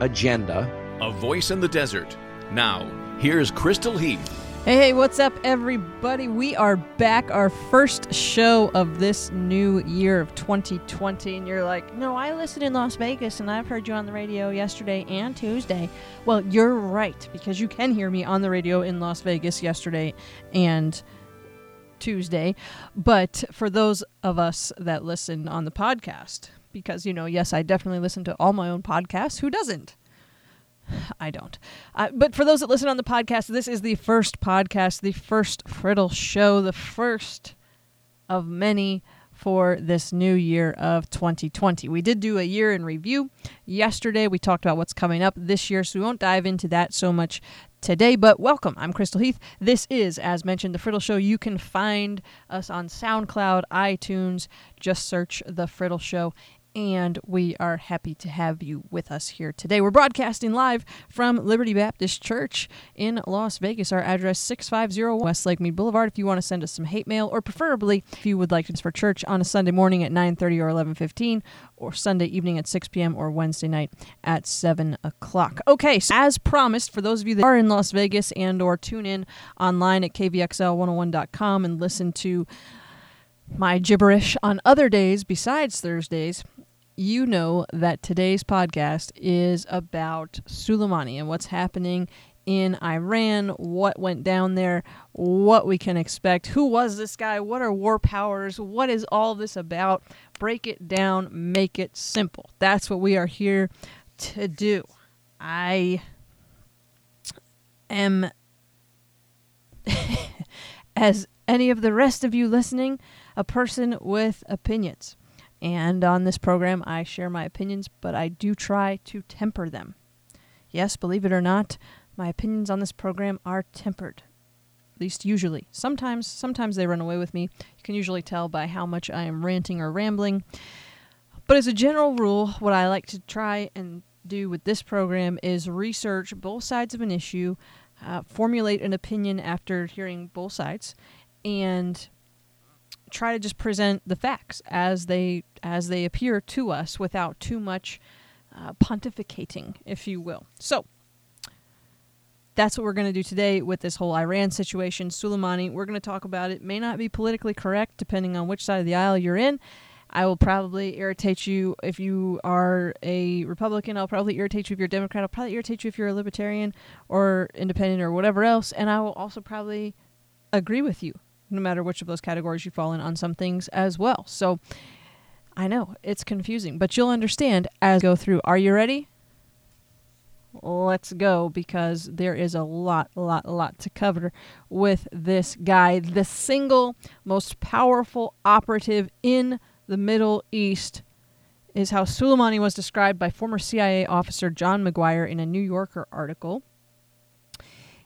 agenda. A voice in the desert. Now, here's Crystal Heath. Hey, hey, what's up, everybody? We are back, our first show of this new year of 2020. And you're like, no, I listened in Las Vegas and I've heard you on the radio yesterday and Tuesday. Well, you're right, because you can hear me on the radio in Las Vegas yesterday and Tuesday. But for those of us that listen on the podcast, because, you know, yes, I definitely listen to all my own podcasts. Who doesn't? I don't. Uh, but for those that listen on the podcast, this is the first podcast, the first Friddle show, the first of many for this new year of 2020. We did do a year in review yesterday. We talked about what's coming up this year, so we won't dive into that so much today. But welcome. I'm Crystal Heath. This is, as mentioned, the Friddle Show. You can find us on SoundCloud, iTunes. Just search the Friddle Show and we are happy to have you with us here today. We're broadcasting live from Liberty Baptist Church in Las Vegas. Our address 650 West Lake Mead Boulevard. If you want to send us some hate mail, or preferably if you would like us for church on a Sunday morning at 9:30 or 11:15, or Sunday evening at 6 p.m. or Wednesday night at 7 o'clock. Okay, so as promised, for those of you that are in Las Vegas and or tune in online at kvxl101.com and listen to my gibberish on other days besides Thursdays, you know that today's podcast is about Soleimani and what's happening in Iran, what went down there, what we can expect, who was this guy, what are war powers, what is all this about? Break it down, make it simple. That's what we are here to do. I am, as any of the rest of you listening, a person with opinions. And on this program, I share my opinions, but I do try to temper them. Yes, believe it or not, my opinions on this program are tempered. At least usually. Sometimes sometimes they run away with me. You can usually tell by how much I am ranting or rambling. But as a general rule, what I like to try and do with this program is research both sides of an issue, uh, formulate an opinion after hearing both sides, and try to just present the facts as they as they appear to us without too much uh, pontificating, if you will. So that's what we're going to do today with this whole Iran situation. Soleimani, we're going to talk about it. May not be politically correct depending on which side of the aisle you're in. I will probably irritate you if you are a Republican. I'll probably irritate you if you're a Democrat. I'll probably irritate you if you're a Libertarian or Independent or whatever else. And I will also probably agree with you no matter which of those categories you fall in on some things as well. So I know it's confusing, but you'll understand as go through. Are you ready? Let's go because there is a lot, lot, lot to cover with this guy, the single most powerful operative in the Middle East. Is how Soleimani was described by former CIA officer John Maguire in a New Yorker article.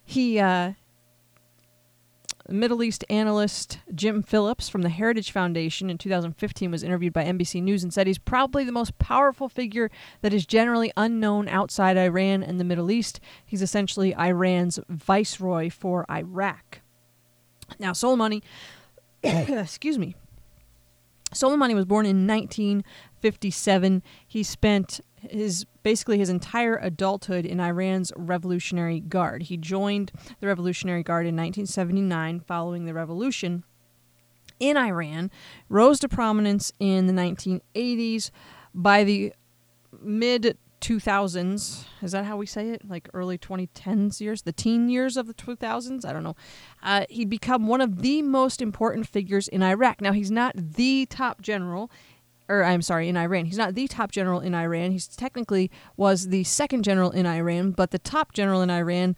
He uh, Middle East analyst Jim Phillips from the Heritage Foundation in 2015 was interviewed by NBC News and said he's probably the most powerful figure that is generally unknown outside Iran and the Middle East. He's essentially Iran's viceroy for Iraq. Now, Soleimani, excuse me, Soleimani was born in 1957. He spent his basically his entire adulthood in Iran's Revolutionary Guard. He joined the Revolutionary Guard in 1979 following the revolution in Iran, rose to prominence in the 1980s. By the mid 2000s, is that how we say it? Like early 2010s years, the teen years of the 2000s? I don't know. Uh, he'd become one of the most important figures in Iraq. Now, he's not the top general or I'm sorry, in Iran. He's not the top general in Iran. He's technically was the second general in Iran, but the top general in Iran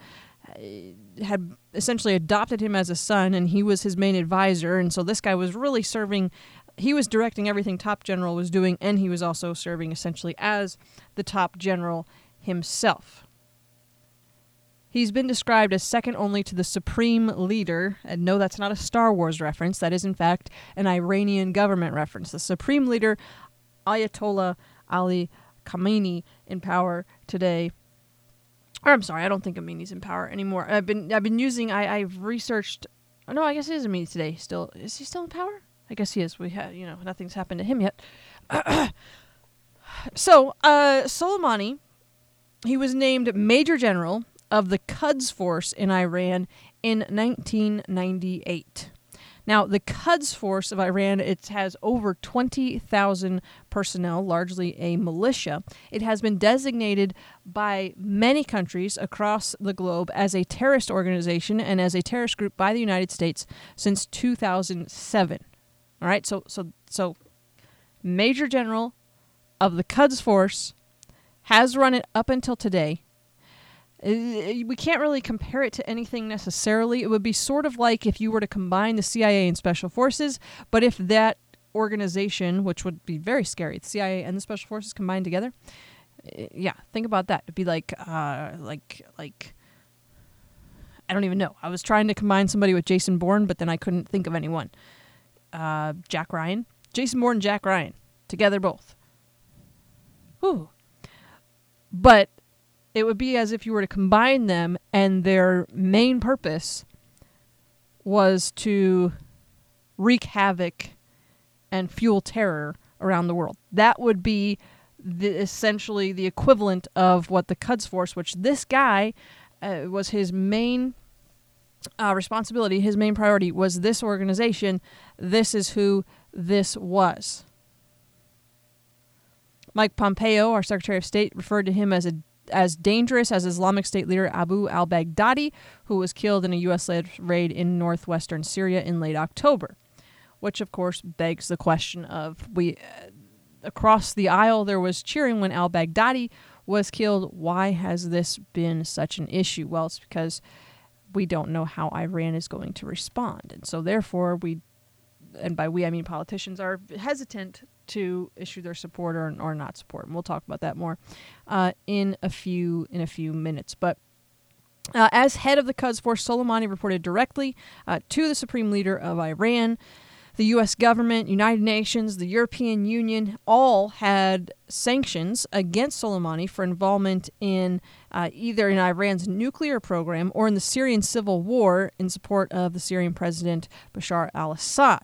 uh, had essentially adopted him as a son, and he was his main advisor. And so this guy was really serving. He was directing everything top general was doing, and he was also serving essentially as the top general himself. He's been described as second only to the supreme leader. And no, that's not a Star Wars reference. That is, in fact, an Iranian government reference. The supreme leader, Ayatollah Ali Khamenei, in power today. Or I'm sorry, I don't think Khamenei's in power anymore. I've been I've been using I I've researched. Oh no, I guess he it is Khamenei today. Still, is he still in power? I guess he is. We had you know nothing's happened to him yet. so uh, Soleimani, he was named Major General of the Quds Force in Iran in 1998. Now, the Quds Force of Iran it has over 20,000 personnel, largely a militia. It has been designated by many countries across the globe as a terrorist organization and as a terrorist group by the United States since 2007. All right, so so so Major General of the Quds Force has run it up until today we can't really compare it to anything necessarily. It would be sort of like if you were to combine the CIA and Special Forces, but if that organization, which would be very scary, the CIA and the Special Forces combined together, uh, yeah, think about that. It'd be like, uh, like, like. I don't even know. I was trying to combine somebody with Jason Bourne, but then I couldn't think of anyone. Uh, Jack Ryan, Jason Bourne, Jack Ryan, together both. Whew. But it would be as if you were to combine them and their main purpose was to wreak havoc and fuel terror around the world. That would be the, essentially the equivalent of what the Quds Force, which this guy uh, was his main uh, responsibility, his main priority was this organization. This is who this was. Mike Pompeo, our Secretary of State, referred to him as a as dangerous as Islamic State leader Abu al Baghdadi, who was killed in a U.S. raid in northwestern Syria in late October. Which, of course, begs the question of we. Uh, across the aisle, there was cheering when al Baghdadi was killed. Why has this been such an issue? Well, it's because we don't know how Iran is going to respond. And so, therefore, we, and by we I mean politicians, are hesitant to issue their support or, or not support. And we'll talk about that more uh, in a few in a few minutes. But uh, as head of the Quds Force, Soleimani reported directly uh, to the supreme leader of Iran. The U.S. government, United Nations, the European Union all had sanctions against Soleimani for involvement in uh, either in Iran's nuclear program or in the Syrian civil war in support of the Syrian president Bashar al Assad.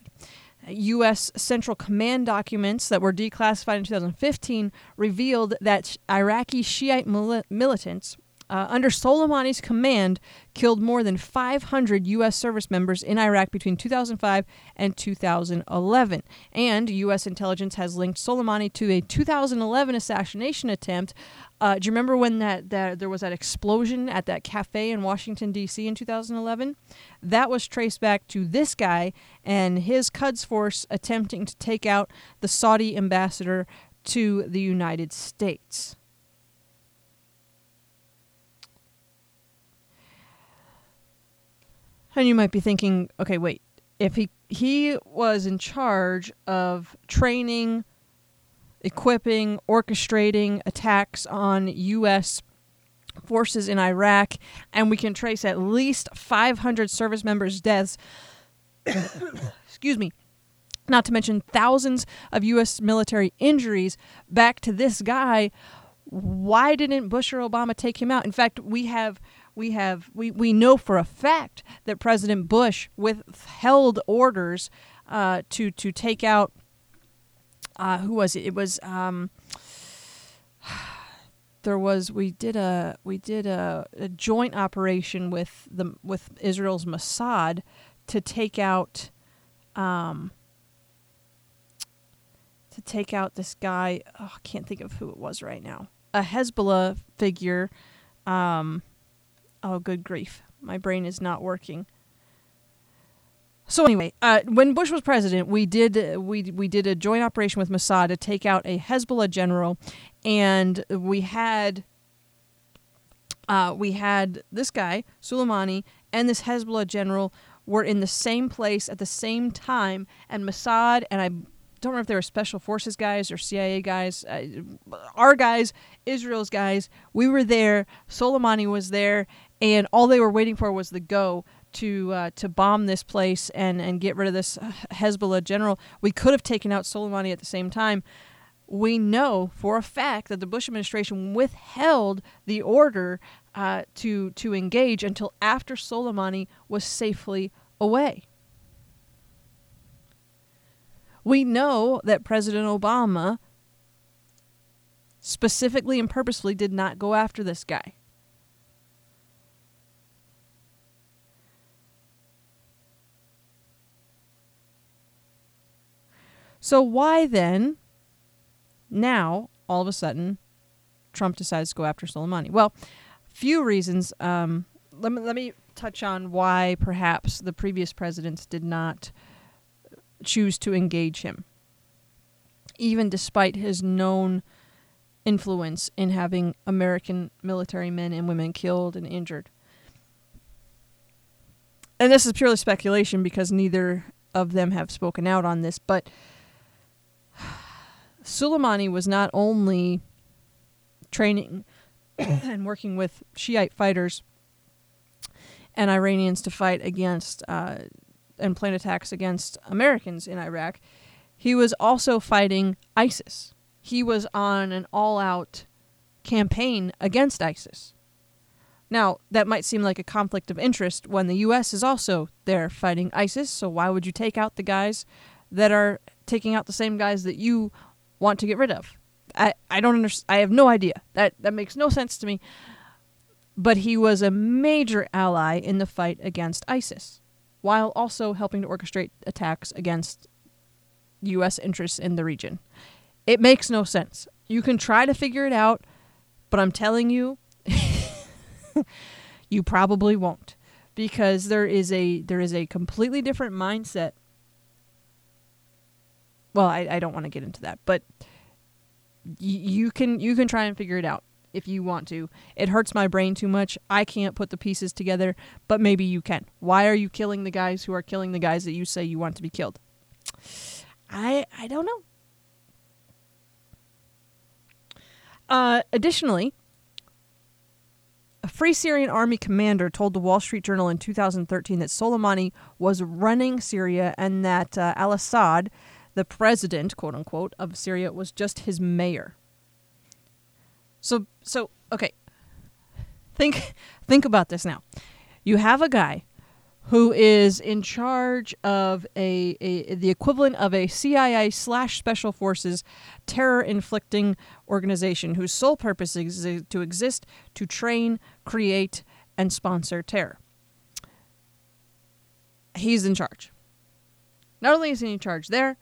U.S. Central Command documents that were declassified in 2015 revealed that Iraqi Shiite mil- militants uh, under Soleimani's command killed more than 500 U.S. service members in Iraq between 2005 and 2011. And U.S. intelligence has linked Soleimani to a 2011 assassination attempt. Uh, do you remember when that, that there was that explosion at that cafe in Washington D.C. in 2011? That was traced back to this guy and his Quds force attempting to take out the Saudi ambassador to the United States. And you might be thinking, okay, wait, if he he was in charge of training, equipping, orchestrating attacks on US forces in Iraq and we can trace at least 500 service members' deaths. excuse me. Not to mention thousands of US military injuries back to this guy. Why didn't Bush or Obama take him out? In fact, we have we have we, we know for a fact that President Bush withheld orders uh, to to take out uh, who was it? It was um, there was we did a we did a, a joint operation with the with Israel's Mossad to take out um, to take out this guy. Oh, I can't think of who it was right now. A Hezbollah figure. Um, Oh, good grief. My brain is not working. So anyway, uh, when Bush was president, we did we we did a joint operation with Mossad to take out a Hezbollah general, and we had uh, we had this guy Soleimani and this Hezbollah general were in the same place at the same time, and Mossad and I don't know if they were special forces guys or CIA guys. Uh, our guys, Israel's guys, we were there. Soleimani was there, and all they were waiting for was the go to uh, to bomb this place and and get rid of this Hezbollah general. We could have taken out Soleimani at the same time. We know for a fact that the Bush administration withheld the order uh, to to engage until after Soleimani was safely away. We know that President Obama specifically and purposefully did not go after this guy. So, why then, now, all of a sudden, Trump decides to go after Soleimani? Well, few reasons. Um, let, me, let me touch on why perhaps the previous presidents did not choose to engage him, even despite his known influence in having American military men and women killed and injured. And this is purely speculation because neither of them have spoken out on this, but Soleimani was not only training and working with Shiite fighters and Iranians to fight against uh, and plan attacks against Americans in Iraq, he was also fighting ISIS. He was on an all out campaign against ISIS. Now, that might seem like a conflict of interest when the U.S. is also there fighting ISIS, so why would you take out the guys that are taking out the same guys that you want to get rid of? I, I don't understand. I have no idea. That, that makes no sense to me. But he was a major ally in the fight against ISIS while also helping to orchestrate attacks against U.S. interests in the region. It makes no sense. You can try to figure it out, but I'm telling you, you probably won't, because there is a there is a completely different mindset. Well, I, I don't want to get into that, but y- you can you can try and figure it out if you want to. It hurts my brain too much. I can't put the pieces together, but maybe you can. Why are you killing the guys who are killing the guys that you say you want to be killed? I I don't know. Uh, additionally, a Free Syrian Army commander told the Wall Street Journal in 2013 that Soleimani was running Syria and that uh, al Assad, the president, quote unquote, of Syria, was just his mayor. So so okay. Think think about this now. You have a guy who is in charge of a, a the equivalent of a CIA slash Special Forces terror inflicting organization whose sole purpose is to exist to train, create, and sponsor terror. He's in charge. Not only is he in charge there,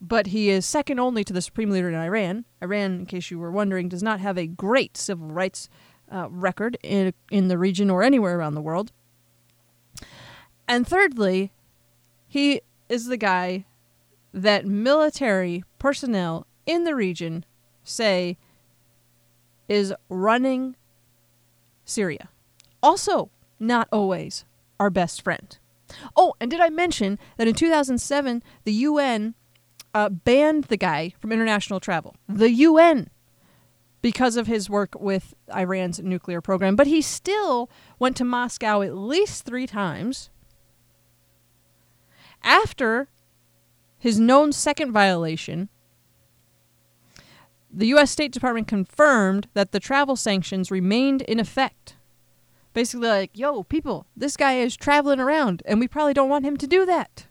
but he is second only to the supreme leader in Iran. Iran, in case you were wondering, does not have a great civil rights uh, record in, in the region or anywhere around the world. And thirdly, he is the guy that military personnel in the region say is running Syria. Also, not always our best friend. Oh, and did I mention that in 2007, the UN uh, banned the guy from international travel. The UN because of his work with Iran's nuclear program, but he still went to Moscow at least three times. After his known second violation, the U.S. State Department confirmed that the travel sanctions remained in effect. Basically, like, yo, people, this guy is traveling around, and we probably don't want him to do that.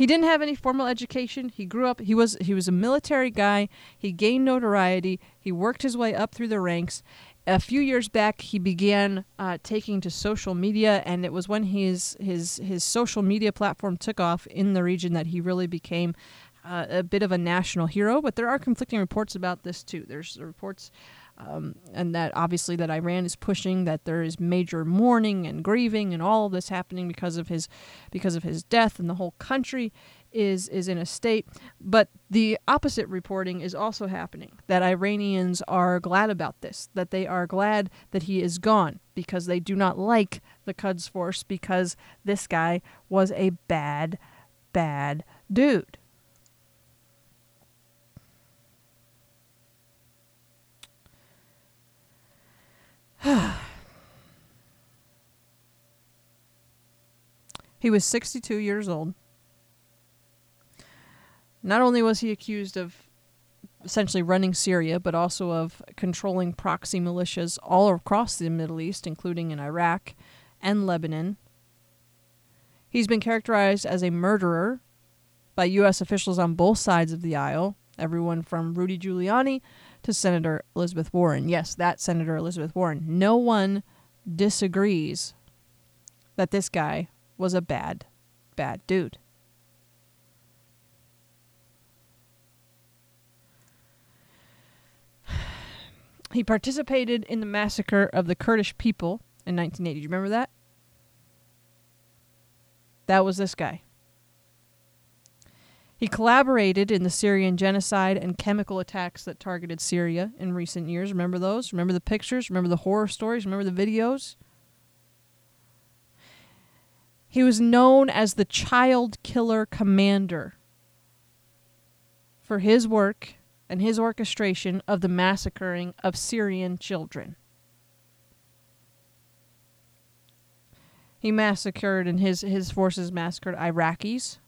He didn't have any formal education. He grew up he was he was a military guy. He gained notoriety. He worked his way up through the ranks. A few years back, he began uh, taking to social media, and it was when his his his social media platform took off in the region that he really became uh, a bit of a national hero. But there are conflicting reports about this too. There's reports um, and that obviously that Iran is pushing that there is major mourning and grieving and all of this happening because of his because of his death and the whole country is is in a state but the opposite reporting is also happening that Iranians are glad about this that they are glad that he is gone because they do not like the Quds Force because this guy was a bad, bad dude. he was 62 years old. Not only was he accused of essentially running Syria, but also of controlling proxy militias all across the Middle East, including in Iraq and Lebanon. He's been characterized as a murderer by U.S. officials on both sides of the aisle, everyone from Rudy Giuliani to Senator Elizabeth Warren. Yes, that Senator Elizabeth Warren. No one disagrees that this guy was a bad, bad dude. He participated in the massacre of the Kurdish people in 1980. Do you remember that? That was this guy. He collaborated in the Syrian genocide and chemical attacks that targeted Syria in recent years. Remember those? Remember the pictures? Remember the horror stories? Remember the videos? He was known as the child killer commander for his work and his orchestration of the massacring of Syrian children. He massacred and his, his forces massacred Iraqis,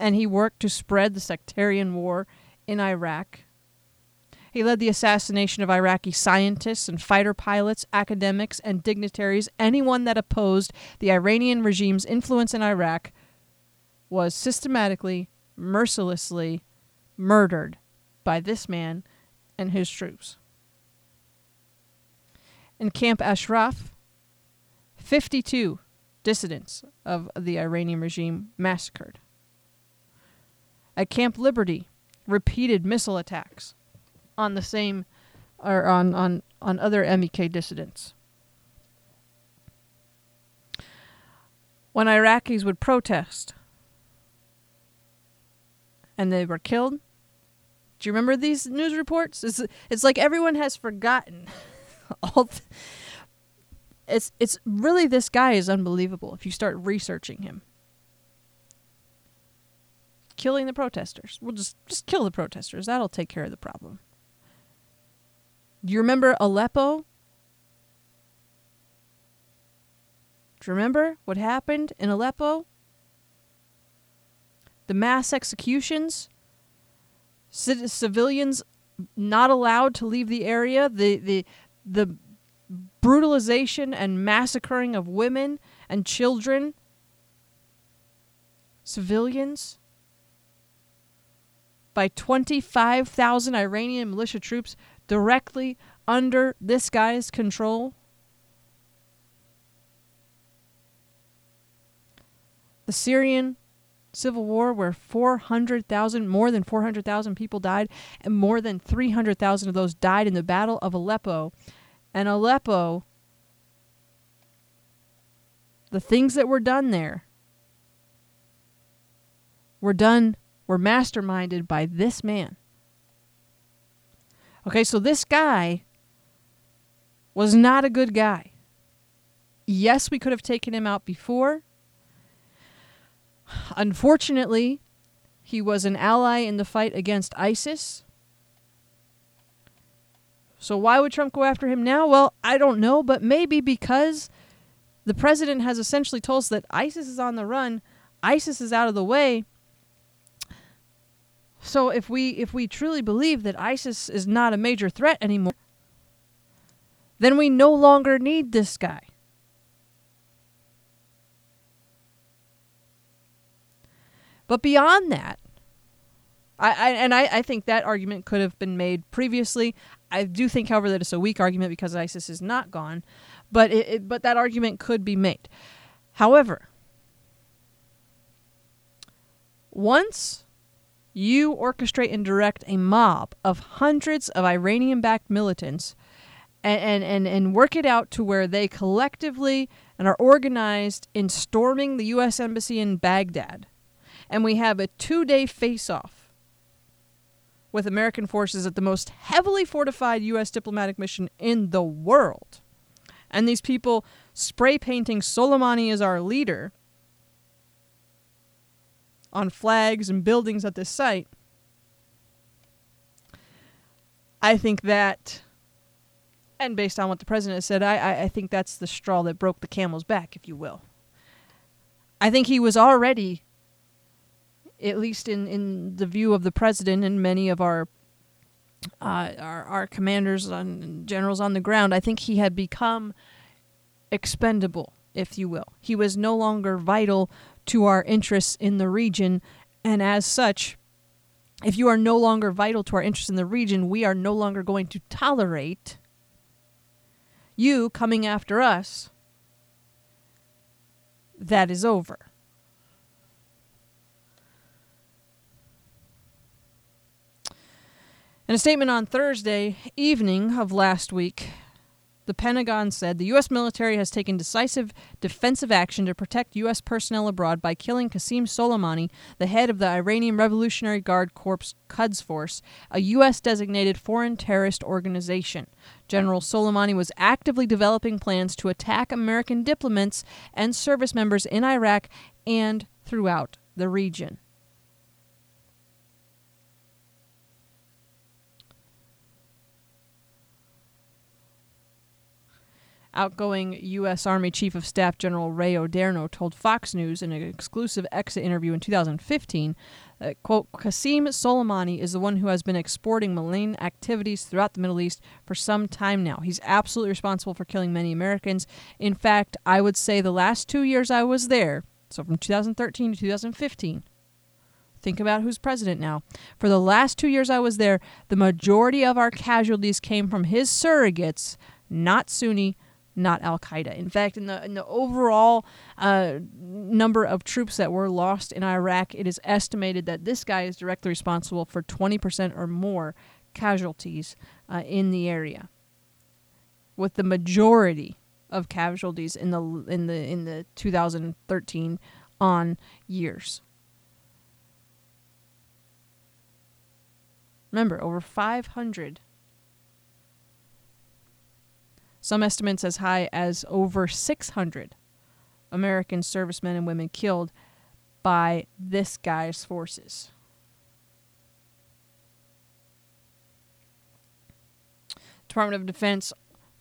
and he worked to spread the sectarian war in Iraq. He led the assassination of Iraqi scientists and fighter pilots, academics, and dignitaries. Anyone that opposed the Iranian regime's influence in Iraq was systematically, mercilessly murdered by this man and his troops. In Camp Ashraf, 52 dissidents of the Iranian regime massacred. At Camp Liberty, repeated missile attacks on the same or on, on, on other MEK dissidents. When Iraqis would protest and they were killed, do you remember these news reports? It's, it's like everyone has forgotten. All it's it's really this guy is unbelievable if you start researching him. Killing the protesters. We'll just just kill the protesters. That'll take care of the problem. Do you remember Aleppo? Do you remember what happened in Aleppo? The mass executions civilians not allowed to leave the area, the the the brutalization and massacring of women and children, civilians by 25,000 Iranian militia troops directly under this guy's control. The Syrian civil war where 400,000, more than 400,000 people died, and more than 300,000 of those died in the Battle of Aleppo. And Aleppo, the things that were done there were done, were masterminded by this man. Okay, so this guy was not a good guy. Yes, we could have taken him out before. Unfortunately, he was an ally in the fight against ISIS. So why would Trump go after him now? Well, I don't know, but maybe because the president has essentially told us that ISIS is on the run, ISIS is out of the way. So if we if we truly believe that ISIS is not a major threat anymore, then we no longer need this guy. But beyond that, I, I and I, I think that argument could have been made previously. I do think, however, that it's a weak argument because ISIS is not gone, but it, it but that argument could be made. However, once you orchestrate and direct a mob of hundreds of Iranian backed militants and, and, and, work it out to where they collectively and are organized in storming the U.S. Embassy in Baghdad and we have a two day face off with American forces at the most heavily fortified U.S. diplomatic mission in the world. and these people spray painting Soleimani as our leader on flags and buildings at this site, I think that, and based on what the president said, I, I think that's the straw that broke the camel's back, if you will. I think he was already, at least in, in the view of the president and many of our uh, our, our commanders and generals on the ground, I think he had become expendable, if you will. He was no longer vital to our interests in the region, and as such, if you are no longer vital to our interests in the region, we are no longer going to tolerate you coming after us. That is over. In a statement on Thursday evening of last week, the Pentagon said the U.S. military has taken decisive defensive action to protect U.S. personnel abroad by killing Qasem Soleimani, the head of the Iranian Revolutionary Guard Corps Quds Force, a U.S. designated foreign terrorist organization. General Soleimani was actively developing plans to attack American diplomats and service members in Iraq and throughout the region. Outgoing U.S. Army Chief of Staff General Ray Odierno told Fox News in an exclusive exit interview in 2015 that, quote, Qasem Soleimani is the one who has been exporting malign activities throughout the Middle East for some time now. He's absolutely responsible for killing many Americans. In fact, I would say the last two years I was there, so from 2013 to 2015, Think about who's president now. For the last two years I was there, the majority of our casualties came from his surrogates, not Sunni, not Al Qaeda. In fact, in the in the overall uh, number of troops that were lost in Iraq, it is estimated that this guy is directly responsible for 20% or more casualties uh, in the area, with the majority of casualties in the in the in the 2013 on years. Remember, over 500 some estimates as high as over 600 American servicemen and women killed by this guy's forces. Department of Defense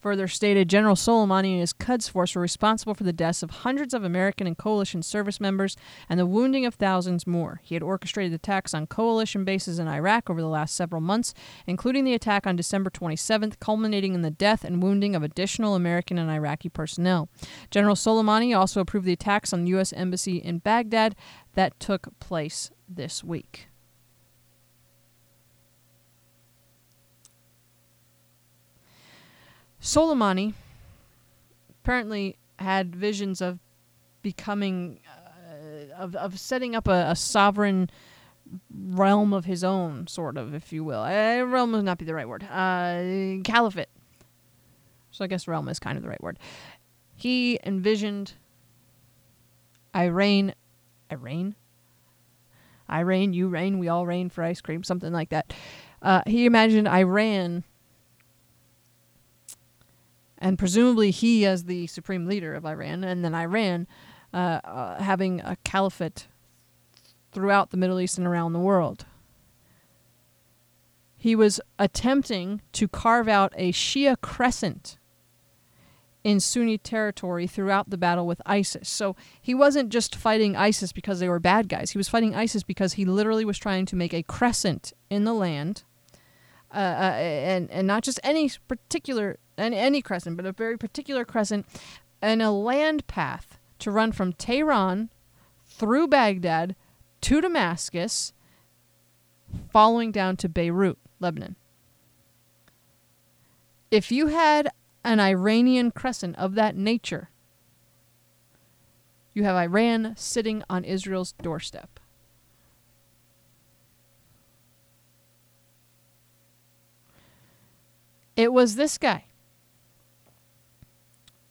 Further stated General Soleimani and his Quds force were responsible for the deaths of hundreds of American and coalition service members and the wounding of thousands more. He had orchestrated attacks on coalition bases in Iraq over the last several months, including the attack on December 27th, culminating in the death and wounding of additional American and Iraqi personnel. General Soleimani also approved the attacks on the U.S. Embassy in Baghdad that took place this week. Soleimani apparently had visions of becoming, uh, of, of setting up a, a, sovereign realm of his own, sort of, if you will. Uh, realm would not be the right word. Uh, caliphate. So I guess realm is kind of the right word. He envisioned Iran, Iran, I reign, you reign, we all reign for ice cream, something like that. Uh, he imagined Iran and presumably he as the supreme leader of Iran, and then Iran uh, uh, having a caliphate throughout the Middle East and around the world. He was attempting to carve out a Shia crescent in Sunni territory throughout the battle with ISIS. So he wasn't just fighting ISIS because they were bad guys. He was fighting ISIS because he literally was trying to make a crescent in the land, uh, uh, and and not just any particular and any crescent, but a very particular crescent, and a land path to run from Tehran through Baghdad to Damascus, following down to Beirut, Lebanon. If you had an Iranian crescent of that nature, you have Iran sitting on Israel's doorstep. It was this guy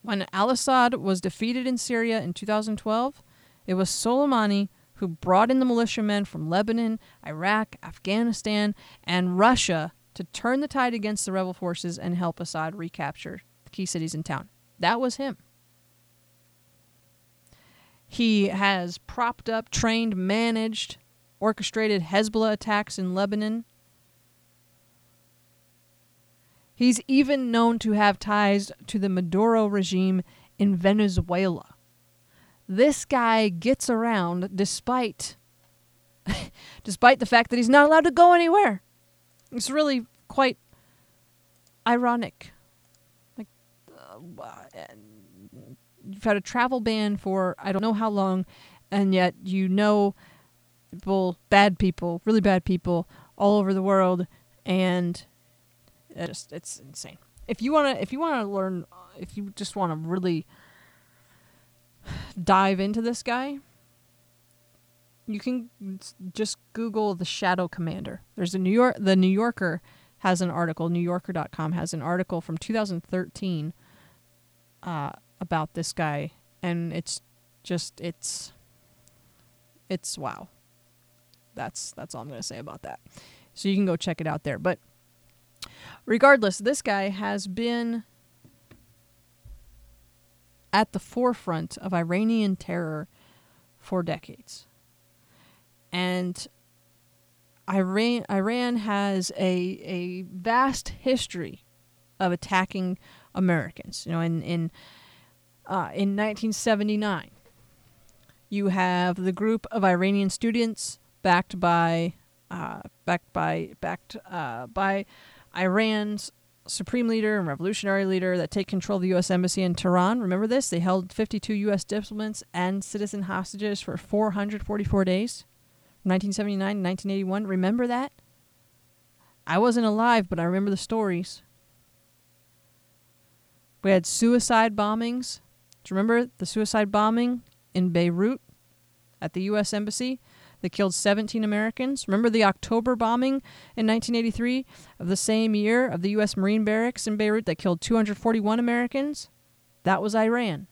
when al Assad was defeated in Syria in 2012, it was Soleimani who brought in the militiamen from Lebanon, Iraq, Afghanistan, and Russia to turn the tide against the rebel forces and help Assad recapture the key cities in town That was him. He has propped up, trained, managed, orchestrated Hezbollah attacks in Lebanon. He's even known to have ties to the Maduro regime in Venezuela. This guy gets around despite despite the fact that he's not allowed to go anywhere. It's really quite ironic. Like uh, you've had a travel ban for I don't know how long and yet you know people, bad people, really bad people all over the world and it just it's insane. If you want to if you want to learn if you just want to really dive into this guy, you can just Google the Shadow Commander. There's a New York, the New Yorker has an article. NewYorker.com has an article from 2013 uh, about this guy, and it's just it's it's wow. That's that's all I'm gonna say about that. So you can go check it out there. But regardless, this guy has been at the forefront of Iranian terror for decades. And Iran Iran has a a vast history of attacking Americans. You know, in in uh, in 1979, you have the group of Iranian students backed by uh, backed by backed uh, by Iran's supreme leader and revolutionary leader that take control of the U.S. Embassy in Tehran. Remember this? They held 52 U.S. diplomats and citizen hostages for 444 days, 1979 1981. Remember that? I wasn't alive, but I remember the stories. We had suicide bombings. Do you remember the suicide bombing in Beirut at the U.S. Embassy? That killed 17 Americans. Remember the October bombing in 1983 of the same year of the U.S. Marine barracks in Beirut that killed 241 Americans? That was Iran.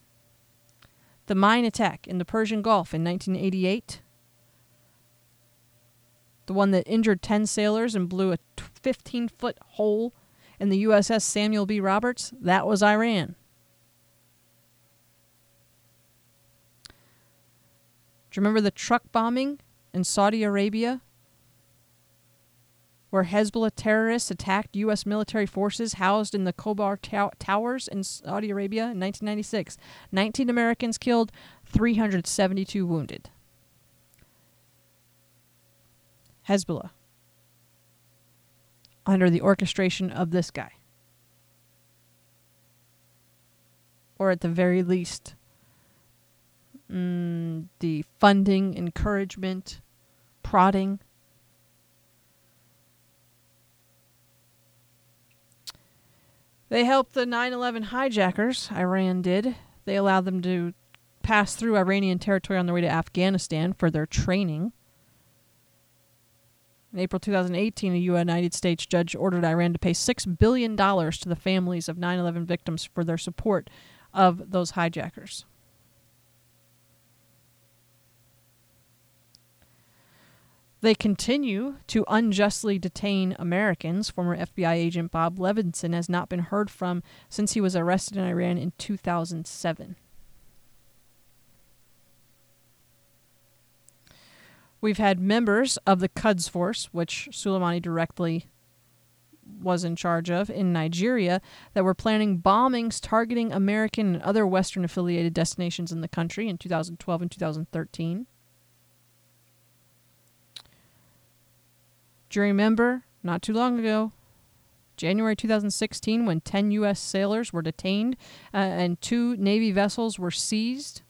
The mine attack in the Persian Gulf in 1988, the one that injured 10 sailors and blew a 15 foot hole in the USS Samuel B. Roberts, that was Iran. Do you remember the truck bombing in Saudi Arabia, where Hezbollah terrorists attacked U.S. military forces housed in the Khobar Towers in Saudi Arabia in 1996. 19 Americans killed, 372 wounded. Hezbollah, under the orchestration of this guy. Or at the very least, mm, the funding, encouragement, prodding. They helped the 9 11 hijackers, Iran did. They allowed them to pass through Iranian territory on their way to Afghanistan for their training. In April 2018, a United States judge ordered Iran to pay $6 billion to the families of 9 11 victims for their support of those hijackers. They continue to unjustly detain Americans. Former FBI agent Bob Levinson has not been heard from since he was arrested in Iran in 2007. We've had members of the Quds Force, which Soleimani directly was in charge of in Nigeria, that were planning bombings targeting American and other Western affiliated destinations in the country in 2012 and 2013. Do you remember not too long ago, January 2016, when 10 U.S. sailors were detained uh, and two Navy vessels were seized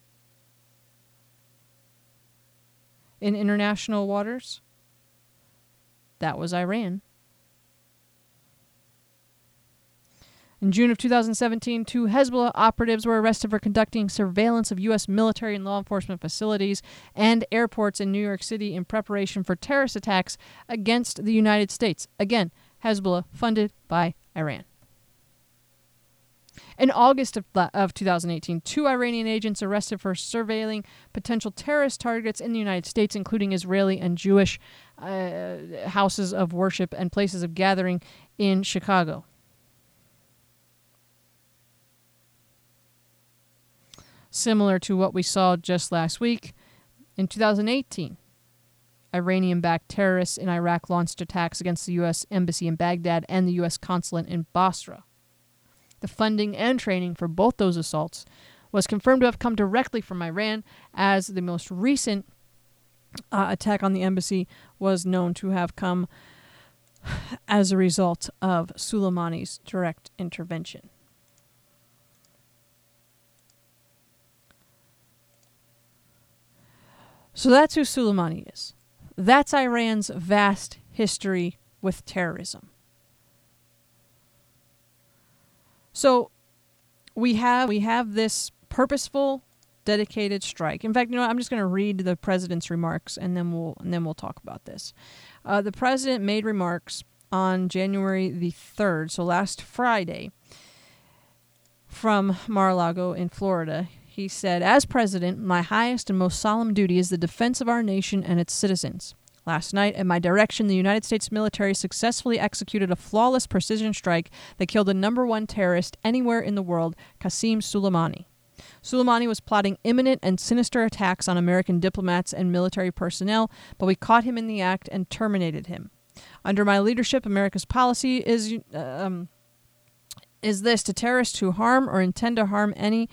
in international waters? That was Iran. In June of 2017, two Hezbollah operatives were arrested for conducting surveillance of U.S. military and law enforcement facilities and airports in New York City in preparation for terrorist attacks against the United States. Again, Hezbollah funded by Iran. In August of, of 2018, two Iranian agents arrested for surveilling potential terrorist targets in the United States, including Israeli and Jewish uh, houses of worship and places of gathering in Chicago. Similar to what we saw just last week. In 2018, Iranian backed terrorists in Iraq launched attacks against the U.S. Embassy in Baghdad and the U.S. Consulate in Basra. The funding and training for both those assaults was confirmed to have come directly from Iran, as the most recent uh, attack on the embassy was known to have come as a result of Soleimani's direct intervention. So that's who Soleimani is. That's Iran's vast history with terrorism. So we have we have this purposeful dedicated strike. In fact, you know what? I'm just going to read the president's remarks and then we'll and then we'll talk about this. Uh, the president made remarks on January the 3rd, so last Friday, from Mar-a-Lago in Florida. He said, As president, my highest and most solemn duty is the defense of our nation and its citizens. Last night, at my direction, the United States military successfully executed a flawless precision strike that killed the number one terrorist anywhere in the world, Qasem Soleimani. Soleimani was plotting imminent and sinister attacks on American diplomats and military personnel, but we caught him in the act and terminated him. Under my leadership, America's policy is um, is this to terrorists who harm or intend to harm any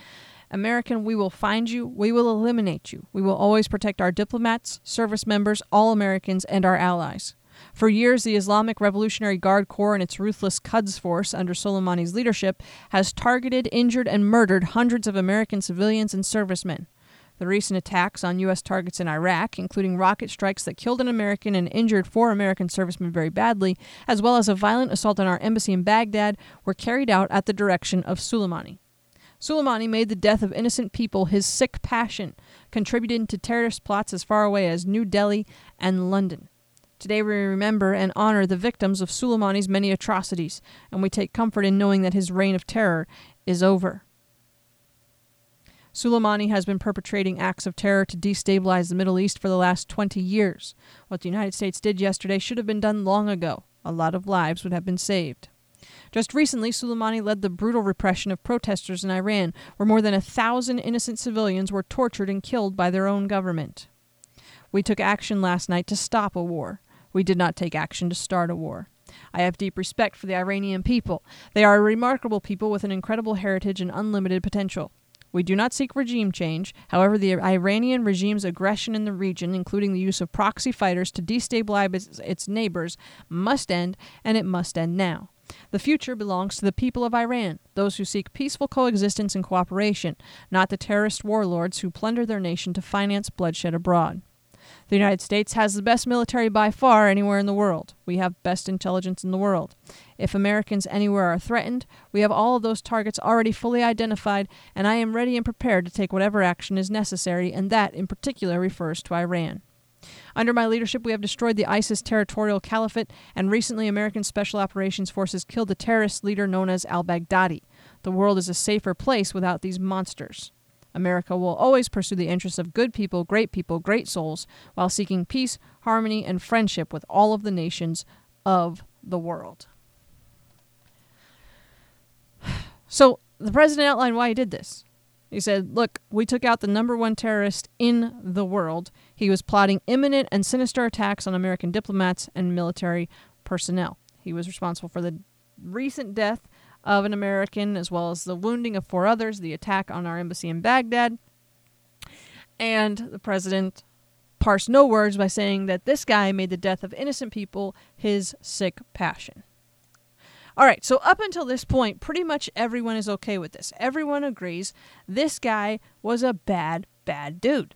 American, we will find you, we will eliminate you. We will always protect our diplomats, service members, all Americans, and our allies. For years, the Islamic Revolutionary Guard Corps and its ruthless Quds Force under Soleimani's leadership has targeted, injured, and murdered hundreds of American civilians and servicemen. The recent attacks on U.S. targets in Iraq, including rocket strikes that killed an American and injured four American servicemen very badly, as well as a violent assault on our embassy in Baghdad, were carried out at the direction of Soleimani. Soleimani made the death of innocent people his sick passion, contributing to terrorist plots as far away as New Delhi and London. Today we remember and honor the victims of Soleimani's many atrocities, and we take comfort in knowing that his reign of terror is over. Soleimani has been perpetrating acts of terror to destabilize the Middle East for the last 20 years. What the United States did yesterday should have been done long ago. A lot of lives would have been saved. Just recently, Soleimani led the brutal repression of protesters in Iran, where more than a thousand innocent civilians were tortured and killed by their own government. We took action last night to stop a war. We did not take action to start a war. I have deep respect for the Iranian people. They are a remarkable people with an incredible heritage and unlimited potential. We do not seek regime change. However, the Iranian regime's aggression in the region, including the use of proxy fighters to destabilize its neighbors, must end, and it must end now. The future belongs to the people of Iran, those who seek peaceful coexistence and cooperation, not the terrorist warlords who plunder their nation to finance bloodshed abroad. The United States has the best military by far anywhere in the world. We have best intelligence in the world. If Americans anywhere are threatened, we have all of those targets already fully identified, and I am ready and prepared to take whatever action is necessary, and that in particular refers to Iran. Under my leadership, we have destroyed the ISIS territorial caliphate, and recently, American Special Operations Forces killed the terrorist leader known as al Baghdadi. The world is a safer place without these monsters. America will always pursue the interests of good people, great people, great souls, while seeking peace, harmony, and friendship with all of the nations of the world. So, the president outlined why he did this. He said, Look, we took out the number one terrorist in the world. He was plotting imminent and sinister attacks on American diplomats and military personnel. He was responsible for the recent death of an American, as well as the wounding of four others, the attack on our embassy in Baghdad. And the president parsed no words by saying that this guy made the death of innocent people his sick passion. All right, so up until this point, pretty much everyone is okay with this. Everyone agrees this guy was a bad, bad dude.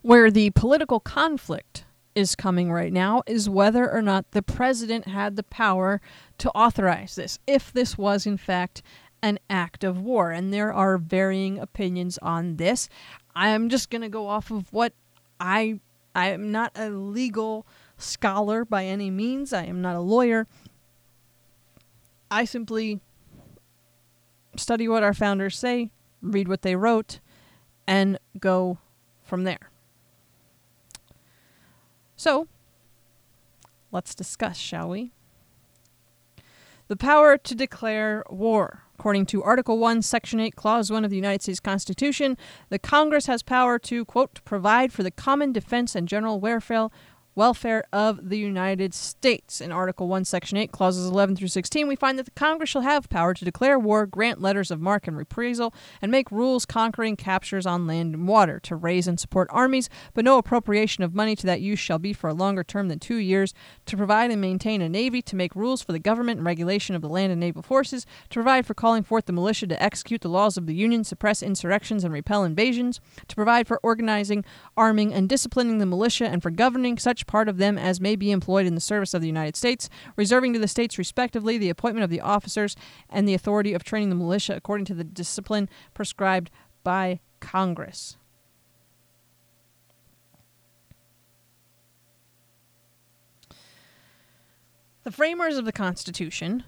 Where the political conflict is coming right now is whether or not the president had the power to authorize this, if this was in fact an act of war. And there are varying opinions on this. I'm just going to go off of what I I am not a legal scholar by any means. I am not a lawyer. I simply study what our founders say, read what they wrote, and go from there. So, let's discuss, shall we? The power to declare war. According to Article 1, Section 8, Clause 1 of the United States Constitution, the Congress has power to, quote, provide for the common defense and general welfare welfare of the United States. In Article 1, Section 8, Clauses 11 through 16, we find that the Congress shall have power to declare war, grant letters of marque and reprisal, and make rules conquering captures on land and water, to raise and support armies, but no appropriation of money to that use shall be for a longer term than two years, to provide and maintain a navy, to make rules for the government and regulation of the land and naval forces, to provide for calling forth the militia to execute the laws of the Union, suppress insurrections, and repel invasions, to provide for organizing, arming, and disciplining the militia, and for governing such part of them as may be employed in the service of the United States, reserving to the states respectively the appointment of the officers and the authority of training the militia according to the discipline prescribed by Congress. The framers of the Constitution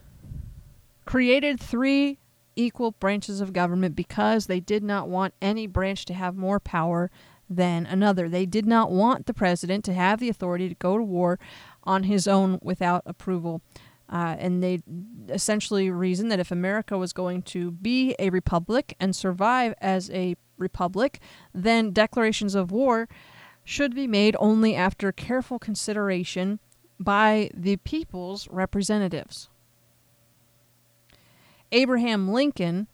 created three equal branches of government because they did not want any branch to have more power than another. They did not want the president to have the authority to go to war on his own without approval. Uh, and they essentially reasoned that if America was going to be a republic and survive as a republic, then declarations of war should be made only after careful consideration by the people's representatives. Abraham Lincoln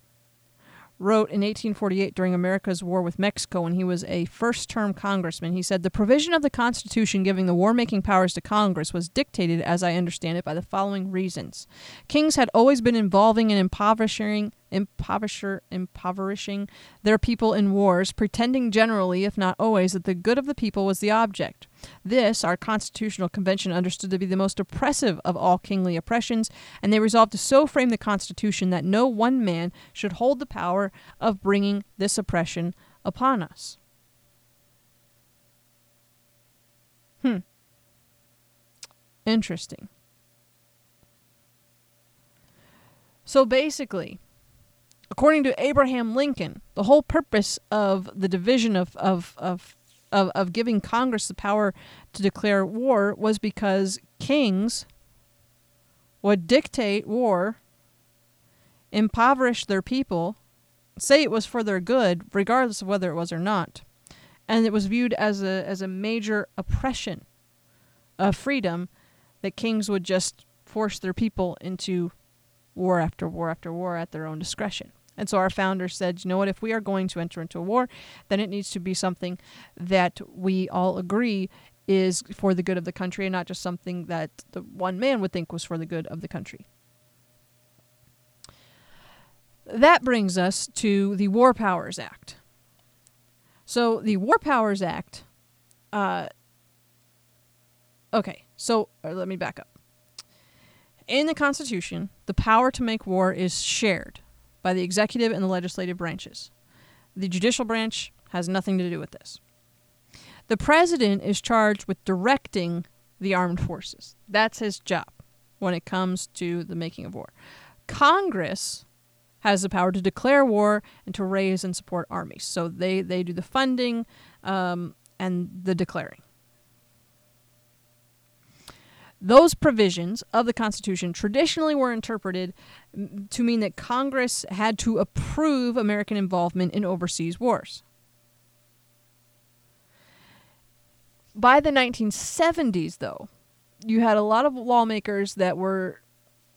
wrote in 1848 during America's war with Mexico when he was a first term congressman. He said, The provision of the Constitution giving the war making powers to Congress was dictated, as I understand it, by the following reasons. Kings had always been involving and impoverishing impoverisher, impoverishing their people in wars, pretending generally, if not always, that the good of the people was the object. This, our Constitutional Convention understood to be the most oppressive of all kingly oppressions, and they resolved to so frame the Constitution that no one man should hold the power of bringing this oppression upon us. Hmm. Interesting. So basically, according to Abraham Lincoln, the whole purpose of the division of, of, of, of, of giving Congress the power to declare war was because kings would dictate war, impoverish their people, say it was for their good, regardless of whether it was or not. And it was viewed as a, as a major oppression of freedom that kings would just force their people into war after war after war at their own discretion. And so our founders said, you know what, if we are going to enter into a war, then it needs to be something that we all agree is for the good of the country and not just something that the one man would think was for the good of the country. That brings us to the War Powers Act. So the War Powers Act, uh, okay, so uh, let me back up. In the Constitution, the power to make war is shared by the executive and the legislative branches. The judicial branch has nothing to do with this. The president is charged with directing the armed forces. That's his job when it comes to the making of war. Congress has the power to declare war and to raise and support armies. So they, they do the funding um, and the declaring. Those provisions of the Constitution traditionally were interpreted to mean that Congress had to approve American involvement in overseas wars. By the 1970s, though, you had a lot of lawmakers that were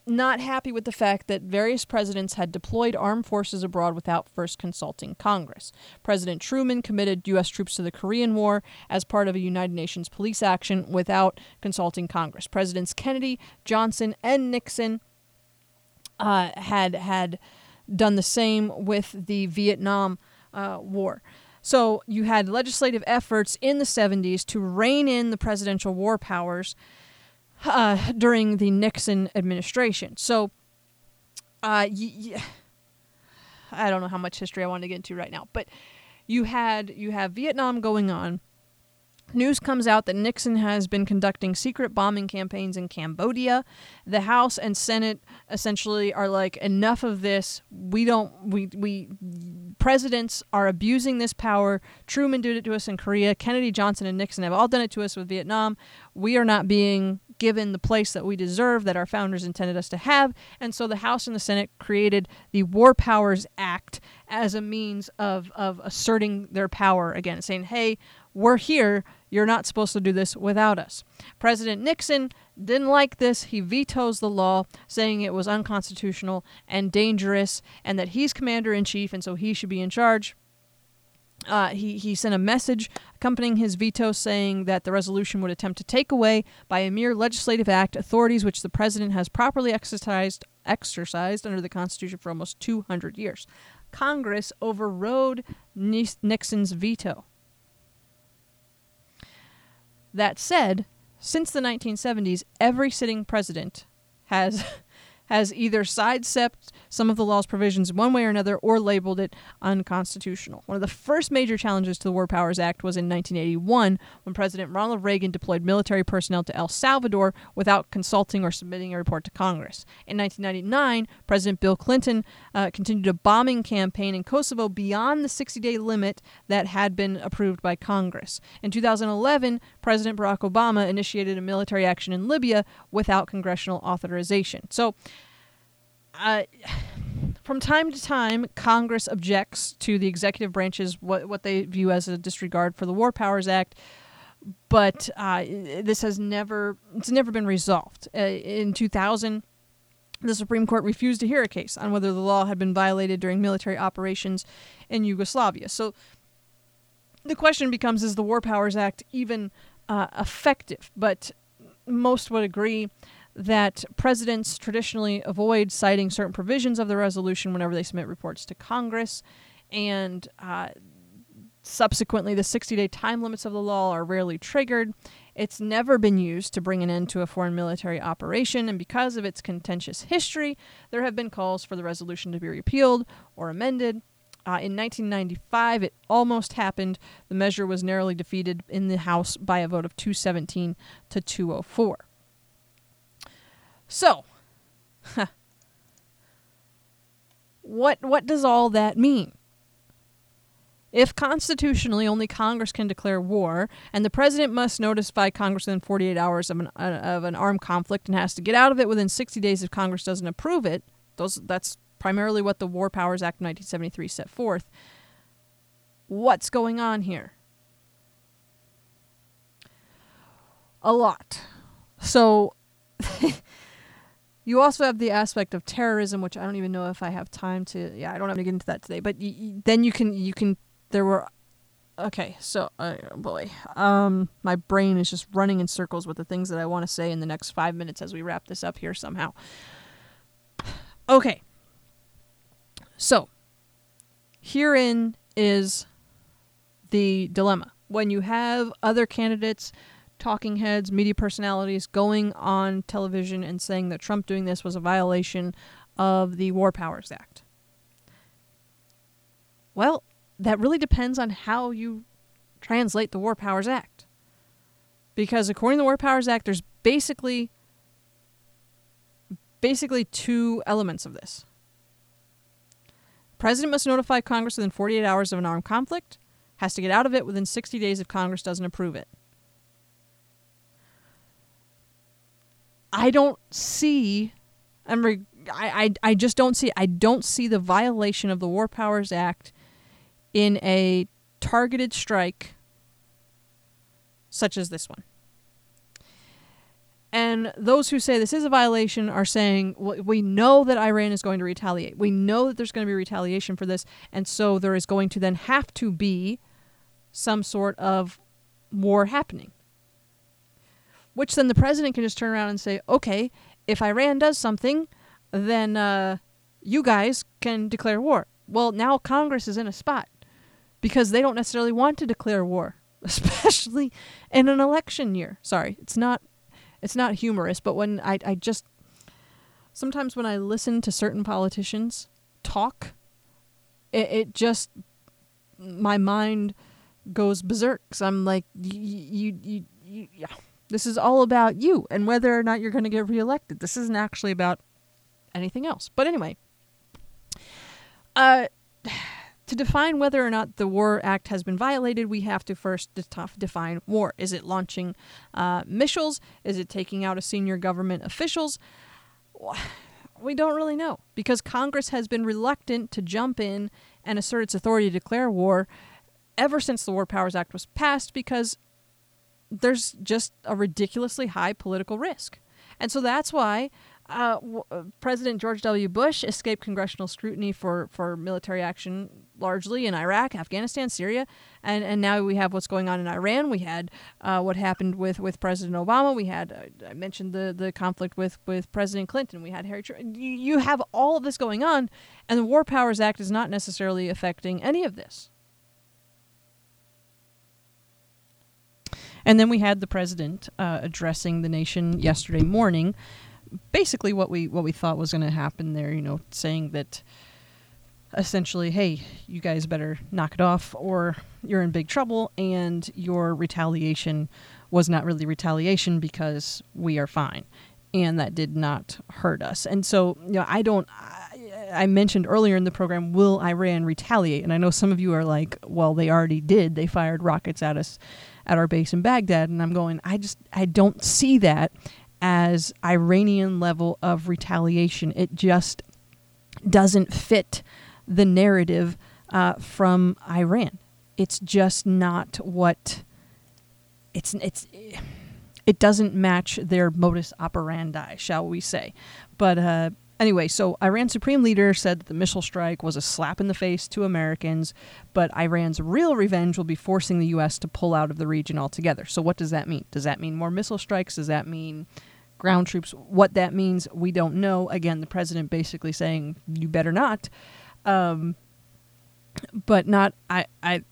not happy with the fact that various presidents had deployed armed forces abroad without first consulting Congress. President Truman committed U.S. troops to the Korean War as part of a United Nations police action without consulting Congress. Presidents Kennedy, Johnson, and Nixon uh, had had done the same with the Vietnam uh, War. So you had legislative efforts in the 70s to rein in the presidential war powers uh, during the Nixon administration. So, uh, y- y- I don't know how much history I want to get into right now, but you had you have Vietnam going on. News comes out that Nixon has been conducting secret bombing campaigns in Cambodia. The House and Senate essentially are like, enough of this. We don't. We we presidents are abusing this power. Truman did it to us in Korea. Kennedy, Johnson, and Nixon have all done it to us with Vietnam. We are not being given the place that we deserve, that our founders intended us to have. And so the House and the Senate created the War Powers Act as a means of, of asserting their power again, saying, hey, we're here. You're not supposed to do this without us. President Nixon didn't like this. He vetoes the law, saying it was unconstitutional and dangerous, and that he's commander in chief, and so he should be in charge. Uh, he, he sent a message accompanying his veto saying that the resolution would attempt to take away, by a mere legislative act, authorities which the president has properly exercised, exercised under the Constitution for almost 200 years. Congress overrode Nixon's veto. That said, since the 1970s, every sitting president has has either sidestepped some of the law's provisions one way or another or labeled it unconstitutional. One of the first major challenges to the War Powers Act was in 1981 when President Ronald Reagan deployed military personnel to El Salvador without consulting or submitting a report to Congress. In 1999, President Bill Clinton uh, continued a bombing campaign in Kosovo beyond the 60 day limit that had been approved by Congress. In 2011, President Barack Obama initiated a military action in Libya without congressional authorization. So, uh, from time to time, Congress objects to the executive branch's what what they view as a disregard for the War Powers Act, but uh, this has never it's never been resolved. Uh, in 2000, the Supreme Court refused to hear a case on whether the law had been violated during military operations in Yugoslavia. So the question becomes: Is the War Powers Act even uh, effective? But most would agree that presidents traditionally avoid citing certain provisions of the resolution whenever they submit reports to Congress, and uh, subsequently, the 60 day time limits of the law are rarely triggered. It's never been used to bring an end to a foreign military operation, and because of its contentious history, there have been calls for the resolution to be repealed or amended. Uh, in 1995, it almost happened. The measure was narrowly defeated in the House by a vote of 217 to 204. So, what what does all that mean? If constitutionally only Congress can declare war, and the president must notify Congress within 48 hours of an, uh, of an armed conflict and has to get out of it within 60 days if Congress doesn't approve it, those that's primarily what the War Powers Act of 1973 set forth. What's going on here? A lot. So You also have the aspect of terrorism, which I don't even know if I have time to. Yeah, I don't have to get into that today. But y- y- then you can you can. There were. Okay, so uh, boy, um, my brain is just running in circles with the things that I want to say in the next five minutes as we wrap this up here somehow. Okay. So, herein is the dilemma. When you have other candidates talking heads, media personalities going on television and saying that Trump doing this was a violation of the War Powers Act. Well, that really depends on how you translate the War Powers Act. Because according to the War Powers Act, there's basically basically two elements of this. President must notify Congress within 48 hours of an armed conflict, has to get out of it within 60 days if Congress doesn't approve it. I don't see. I'm re, I, I I just don't see. I don't see the violation of the War Powers Act in a targeted strike such as this one. And those who say this is a violation are saying, well, we know that Iran is going to retaliate. We know that there's going to be retaliation for this. And so there is going to then have to be some sort of war happening which then the president can just turn around and say, okay, if Iran does something, then uh, you guys can declare war. Well, now Congress is in a spot because they don't necessarily want to declare war, especially in an election year. Sorry, it's not it's not humorous, but when I I just sometimes when I listen to certain politicians talk, it, it just my mind goes berserk. So I'm like, you, you, you, yeah. This is all about you and whether or not you're going to get reelected. This isn't actually about anything else. But anyway, uh, to define whether or not the War Act has been violated, we have to first define war. Is it launching uh, missiles? Is it taking out a senior government officials? We don't really know because Congress has been reluctant to jump in and assert its authority to declare war ever since the War Powers Act was passed because there's just a ridiculously high political risk. And so that's why uh, w- uh, President George W. Bush escaped congressional scrutiny for, for military action largely in Iraq, Afghanistan, Syria, and, and now we have what's going on in Iran. We had uh, what happened with, with President Obama. We had uh, I mentioned the, the conflict with, with President Clinton. We had Harry. Tr- you, you have all of this going on, and the War Powers Act is not necessarily affecting any of this. And then we had the president uh, addressing the nation yesterday morning, basically what we what we thought was going to happen there. You know, saying that essentially, hey, you guys better knock it off, or you're in big trouble, and your retaliation was not really retaliation because we are fine, and that did not hurt us. And so, you know, I don't. I mentioned earlier in the program, will Iran retaliate? And I know some of you are like, well, they already did. They fired rockets at us at our base in Baghdad. And I'm going, I just, I don't see that as Iranian level of retaliation. It just doesn't fit the narrative uh, from Iran. It's just not what it's it's it doesn't match their modus operandi, shall we say? But uh, Anyway, so Iran's supreme leader said that the missile strike was a slap in the face to Americans, but Iran's real revenge will be forcing the U.S. to pull out of the region altogether. So, what does that mean? Does that mean more missile strikes? Does that mean ground troops? What that means, we don't know. Again, the president basically saying, you better not. Um, but not, I, I,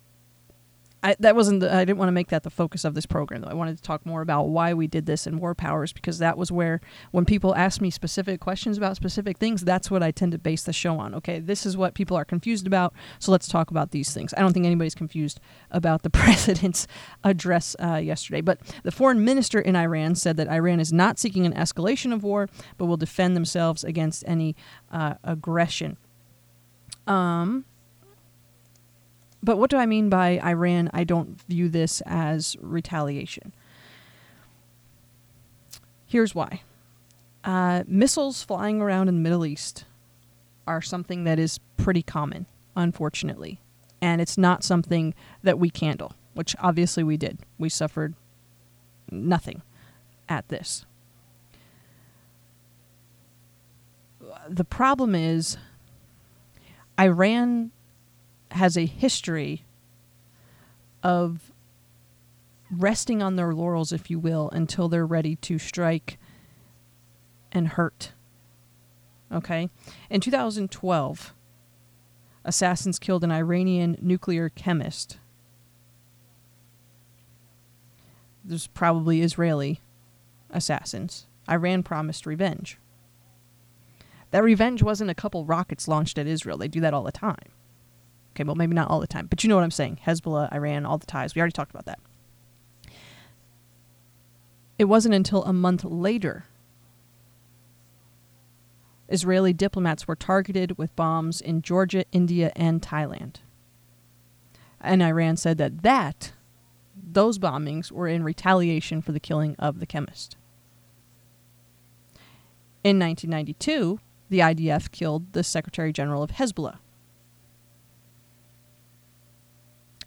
I, that wasn't the, I didn't want to make that the focus of this program though. I wanted to talk more about why we did this in War Powers because that was where when people ask me specific questions about specific things, that's what I tend to base the show on. Okay, this is what people are confused about, so let's talk about these things. I don't think anybody's confused about the president's address uh, yesterday, but the foreign minister in Iran said that Iran is not seeking an escalation of war, but will defend themselves against any uh, aggression. Um, but what do I mean by Iran? I don't view this as retaliation. Here's why uh, missiles flying around in the Middle East are something that is pretty common, unfortunately. And it's not something that we handle, which obviously we did. We suffered nothing at this. The problem is, Iran has a history of resting on their laurels, if you will, until they're ready to strike and hurt. Okay? In 2012, assassins killed an Iranian nuclear chemist. There's probably Israeli assassins. Iran promised revenge. That revenge wasn't a couple rockets launched at Israel. They do that all the time. Okay, well, maybe not all the time, but you know what I'm saying. Hezbollah, Iran, all the ties. We already talked about that. It wasn't until a month later Israeli diplomats were targeted with bombs in Georgia, India, and Thailand. And Iran said that that those bombings were in retaliation for the killing of the chemist. In 1992, the IDF killed the Secretary General of Hezbollah.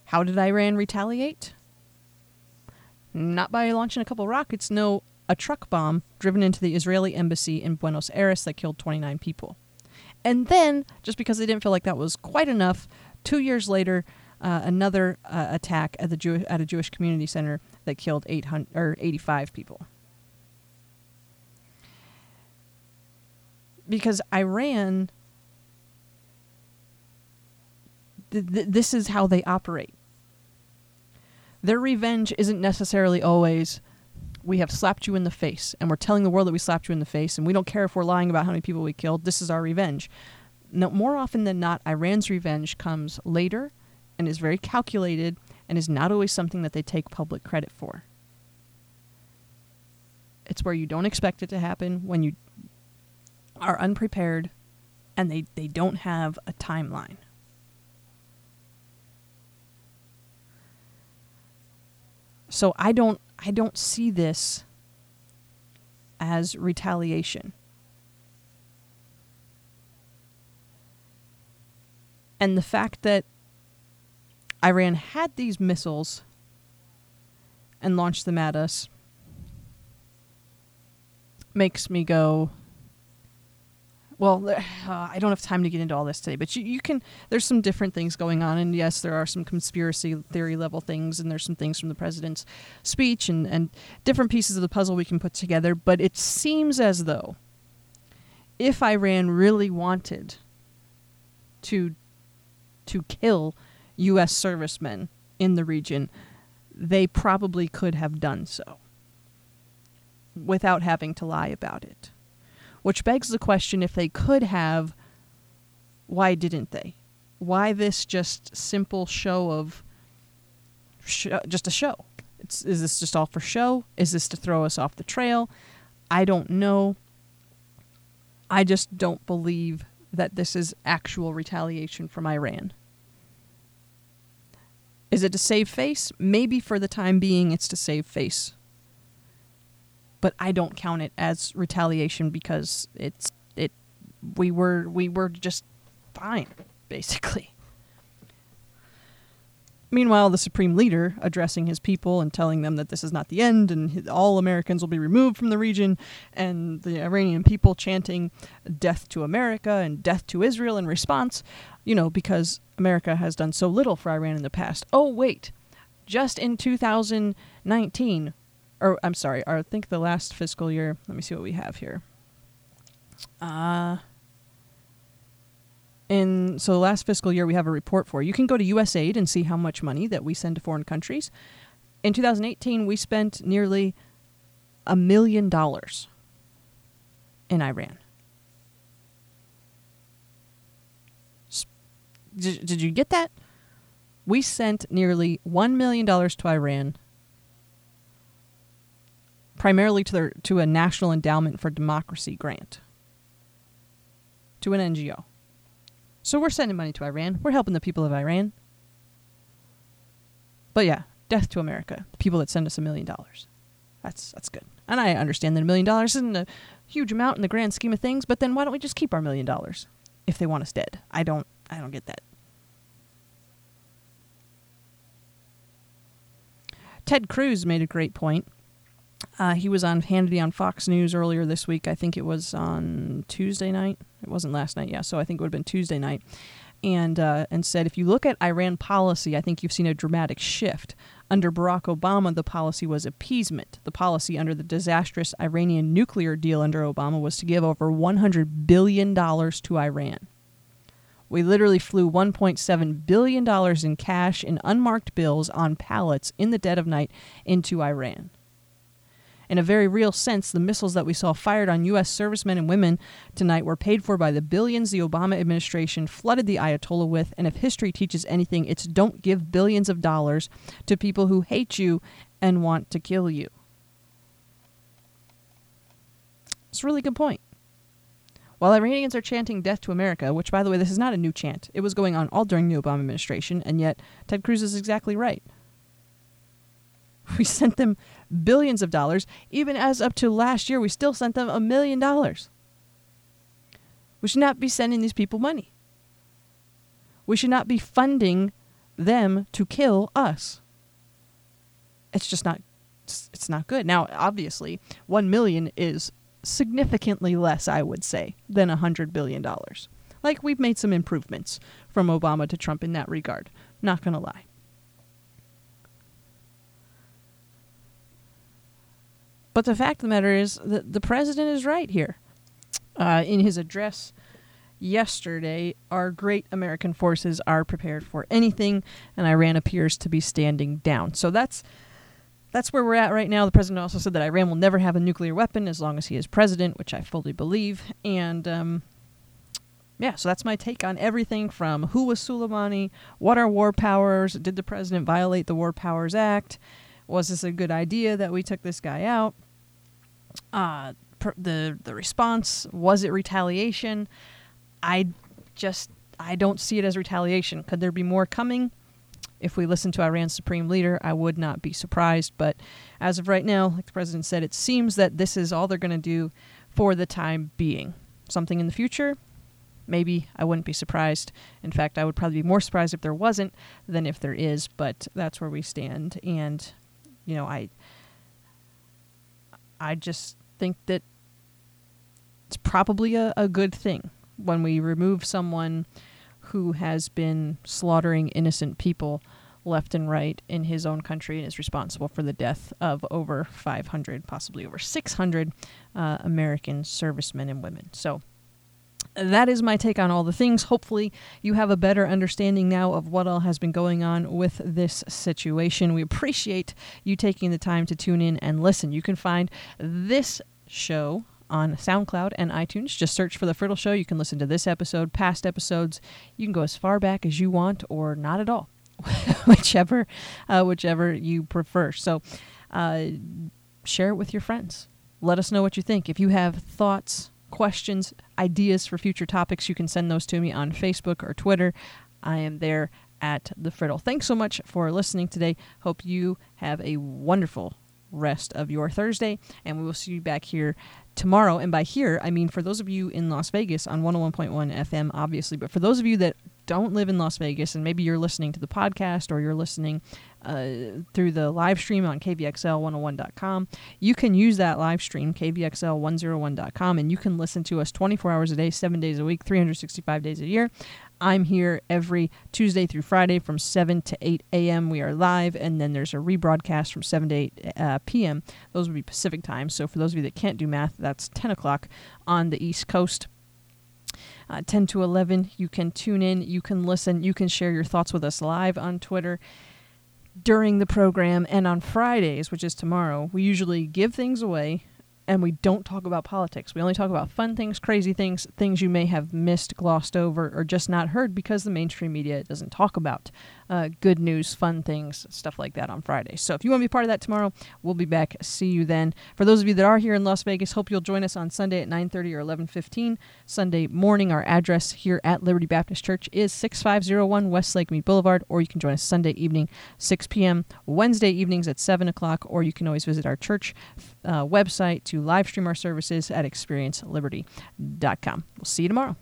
How did Iran retaliate? Not by launching a couple rockets, no, a truck bomb driven into the Israeli embassy in Buenos Aires that killed 29 people. And then, just because they didn't feel like that was quite enough, two years later, uh, another uh, attack at the Jew- at a Jewish community center that killed 800 or 85 people. Because Iran, th- th- this is how they operate their revenge isn't necessarily always we have slapped you in the face and we're telling the world that we slapped you in the face and we don't care if we're lying about how many people we killed. This is our revenge. No, more often than not, Iran's revenge comes later and is very calculated and is not always something that they take public credit for. It's where you don't expect it to happen, when you are unprepared, and they, they don't have a timeline. So I don't I don't see this as retaliation. And the fact that Iran had these missiles and launched them at us makes me go, well, uh, I don't have time to get into all this today, but you, you can. There's some different things going on, and yes, there are some conspiracy theory level things, and there's some things from the president's speech, and and different pieces of the puzzle we can put together. But it seems as though if Iran really wanted to to kill U.S. servicemen in the region, they probably could have done so without having to lie about it. Which begs the question if they could have, why didn't they? Why this just simple show of sh- just a show? It's, is this just all for show? Is this to throw us off the trail? I don't know. I just don't believe that this is actual retaliation from Iran. Is it to save face? Maybe for the time being, it's to save face but I don't count it as retaliation because it's it we were we were just fine basically. Meanwhile, the supreme leader addressing his people and telling them that this is not the end and all Americans will be removed from the region, and the Iranian people chanting death to America and death to Israel in response, you know, because America has done so little for Iran in the past. Oh, wait, just in 2019, or I'm sorry, I think the last fiscal year. Let me see what we have here. Uh in so last fiscal year we have a report for. You can go to USAID and see how much money that we send to foreign countries. In 2018, we spent nearly a million dollars in Iran. Did, did you get that? We sent nearly $1 million to Iran primarily to, their, to a National Endowment for Democracy grant, to an NGO. So we're sending money to Iran. We're helping the people of Iran. But yeah, death to America. The people that send us a million dollars. That's that's good. And I understand that a million dollars isn't a huge amount in the grand scheme of things, but then why don't we just keep our million dollars if they want us dead? I don't I don't get that. Ted Cruz made a great point uh, he was on Hannity on Fox News earlier this week. I think it was on Tuesday night. It wasn't last night, yeah. So I think it would have been Tuesday night, and uh, and said if you look at Iran policy, I think you've seen a dramatic shift. Under Barack Obama, the policy was appeasement. The policy under the disastrous Iranian nuclear deal under Obama was to give over 100 billion dollars to Iran. We literally flew $1.7 billion in cash in unmarked bills on pallets in the dead of night into Iran. In a very real sense, the missiles that we saw fired on U.S. servicemen and women tonight were paid for by the billions the Obama administration flooded the Ayatollah with, and if history teaches anything, it's don't give billions of dollars to people who hate you and want to kill you. It's a really good point. While Iranians are chanting death to America, which, by the way, this is not a new chant, it was going on all during the Obama administration, and yet Ted Cruz is exactly right. We sent them billions of dollars. Even as up to last year, we still sent them a million dollars. We should not be sending these people money. We should not be funding them to kill us. It's just not it's not good. Now, obviously, 1 million is significantly less, I would say, than a 100 billion dollars. Like we've made some improvements from Obama to Trump in that regard. Not going to lie. But the fact of the matter is that the president is right here. Uh, in his address yesterday, our great American forces are prepared for anything, and Iran appears to be standing down. So that's that's where we're at right now. The president also said that Iran will never have a nuclear weapon as long as he is president, which I fully believe. And um, yeah, so that's my take on everything from who was Soleimani, what are war powers, did the president violate the War Powers Act, was this a good idea that we took this guy out? Uh, per- the the response was it retaliation? I just I don't see it as retaliation. Could there be more coming? if we listen to Iran's supreme leader, I would not be surprised. But as of right now, like the president said, it seems that this is all they're going to do for the time being. Something in the future, maybe I wouldn't be surprised. In fact, I would probably be more surprised if there wasn't than if there is. But that's where we stand, and you know, I, I just think that it's probably a, a good thing when we remove someone who has been slaughtering innocent people left and right in his own country and is responsible for the death of over 500, possibly over 600 uh, American servicemen and women. So that is my take on all the things. Hopefully, you have a better understanding now of what all has been going on with this situation. We appreciate you taking the time to tune in and listen. You can find this show on SoundCloud and iTunes. Just search for The Friddle Show. You can listen to this episode, past episodes. You can go as far back as you want or not at all, whichever, uh, whichever you prefer. So uh, share it with your friends. Let us know what you think. If you have thoughts, questions, ideas for future topics, you can send those to me on Facebook or Twitter. I am there at The Friddle. Thanks so much for listening today. Hope you have a wonderful rest of your Thursday, and we will see you back here tomorrow. And by here, I mean for those of you in Las Vegas on 101.1 FM, obviously, but for those of you that don't live in Las Vegas and maybe you're listening to the podcast or you're listening uh, through the live stream on kvxl101.com, you can use that live stream, kvxl101.com, and you can listen to us 24 hours a day, seven days a week, 365 days a year. I'm here every Tuesday through Friday from 7 to 8 a.m. We are live, and then there's a rebroadcast from 7 to 8 uh, p.m. Those would be Pacific time. So for those of you that can't do math, that's 10 o'clock on the East Coast. Uh, 10 to 11, you can tune in, you can listen, you can share your thoughts with us live on Twitter during the program. And on Fridays, which is tomorrow, we usually give things away and we don't talk about politics. We only talk about fun things, crazy things, things you may have missed, glossed over, or just not heard because the mainstream media doesn't talk about uh, good news, fun things, stuff like that on Friday. So if you want to be part of that tomorrow, we'll be back. See you then. For those of you that are here in Las Vegas, hope you'll join us on Sunday at 9:30 or 11:15 Sunday morning. Our address here at Liberty Baptist Church is 6501 West Lake Mead Boulevard, or you can join us Sunday evening, 6 p.m. Wednesday evenings at 7 o'clock, or you can always visit our church uh, website to live stream our services at experienceliberty.com. We'll see you tomorrow.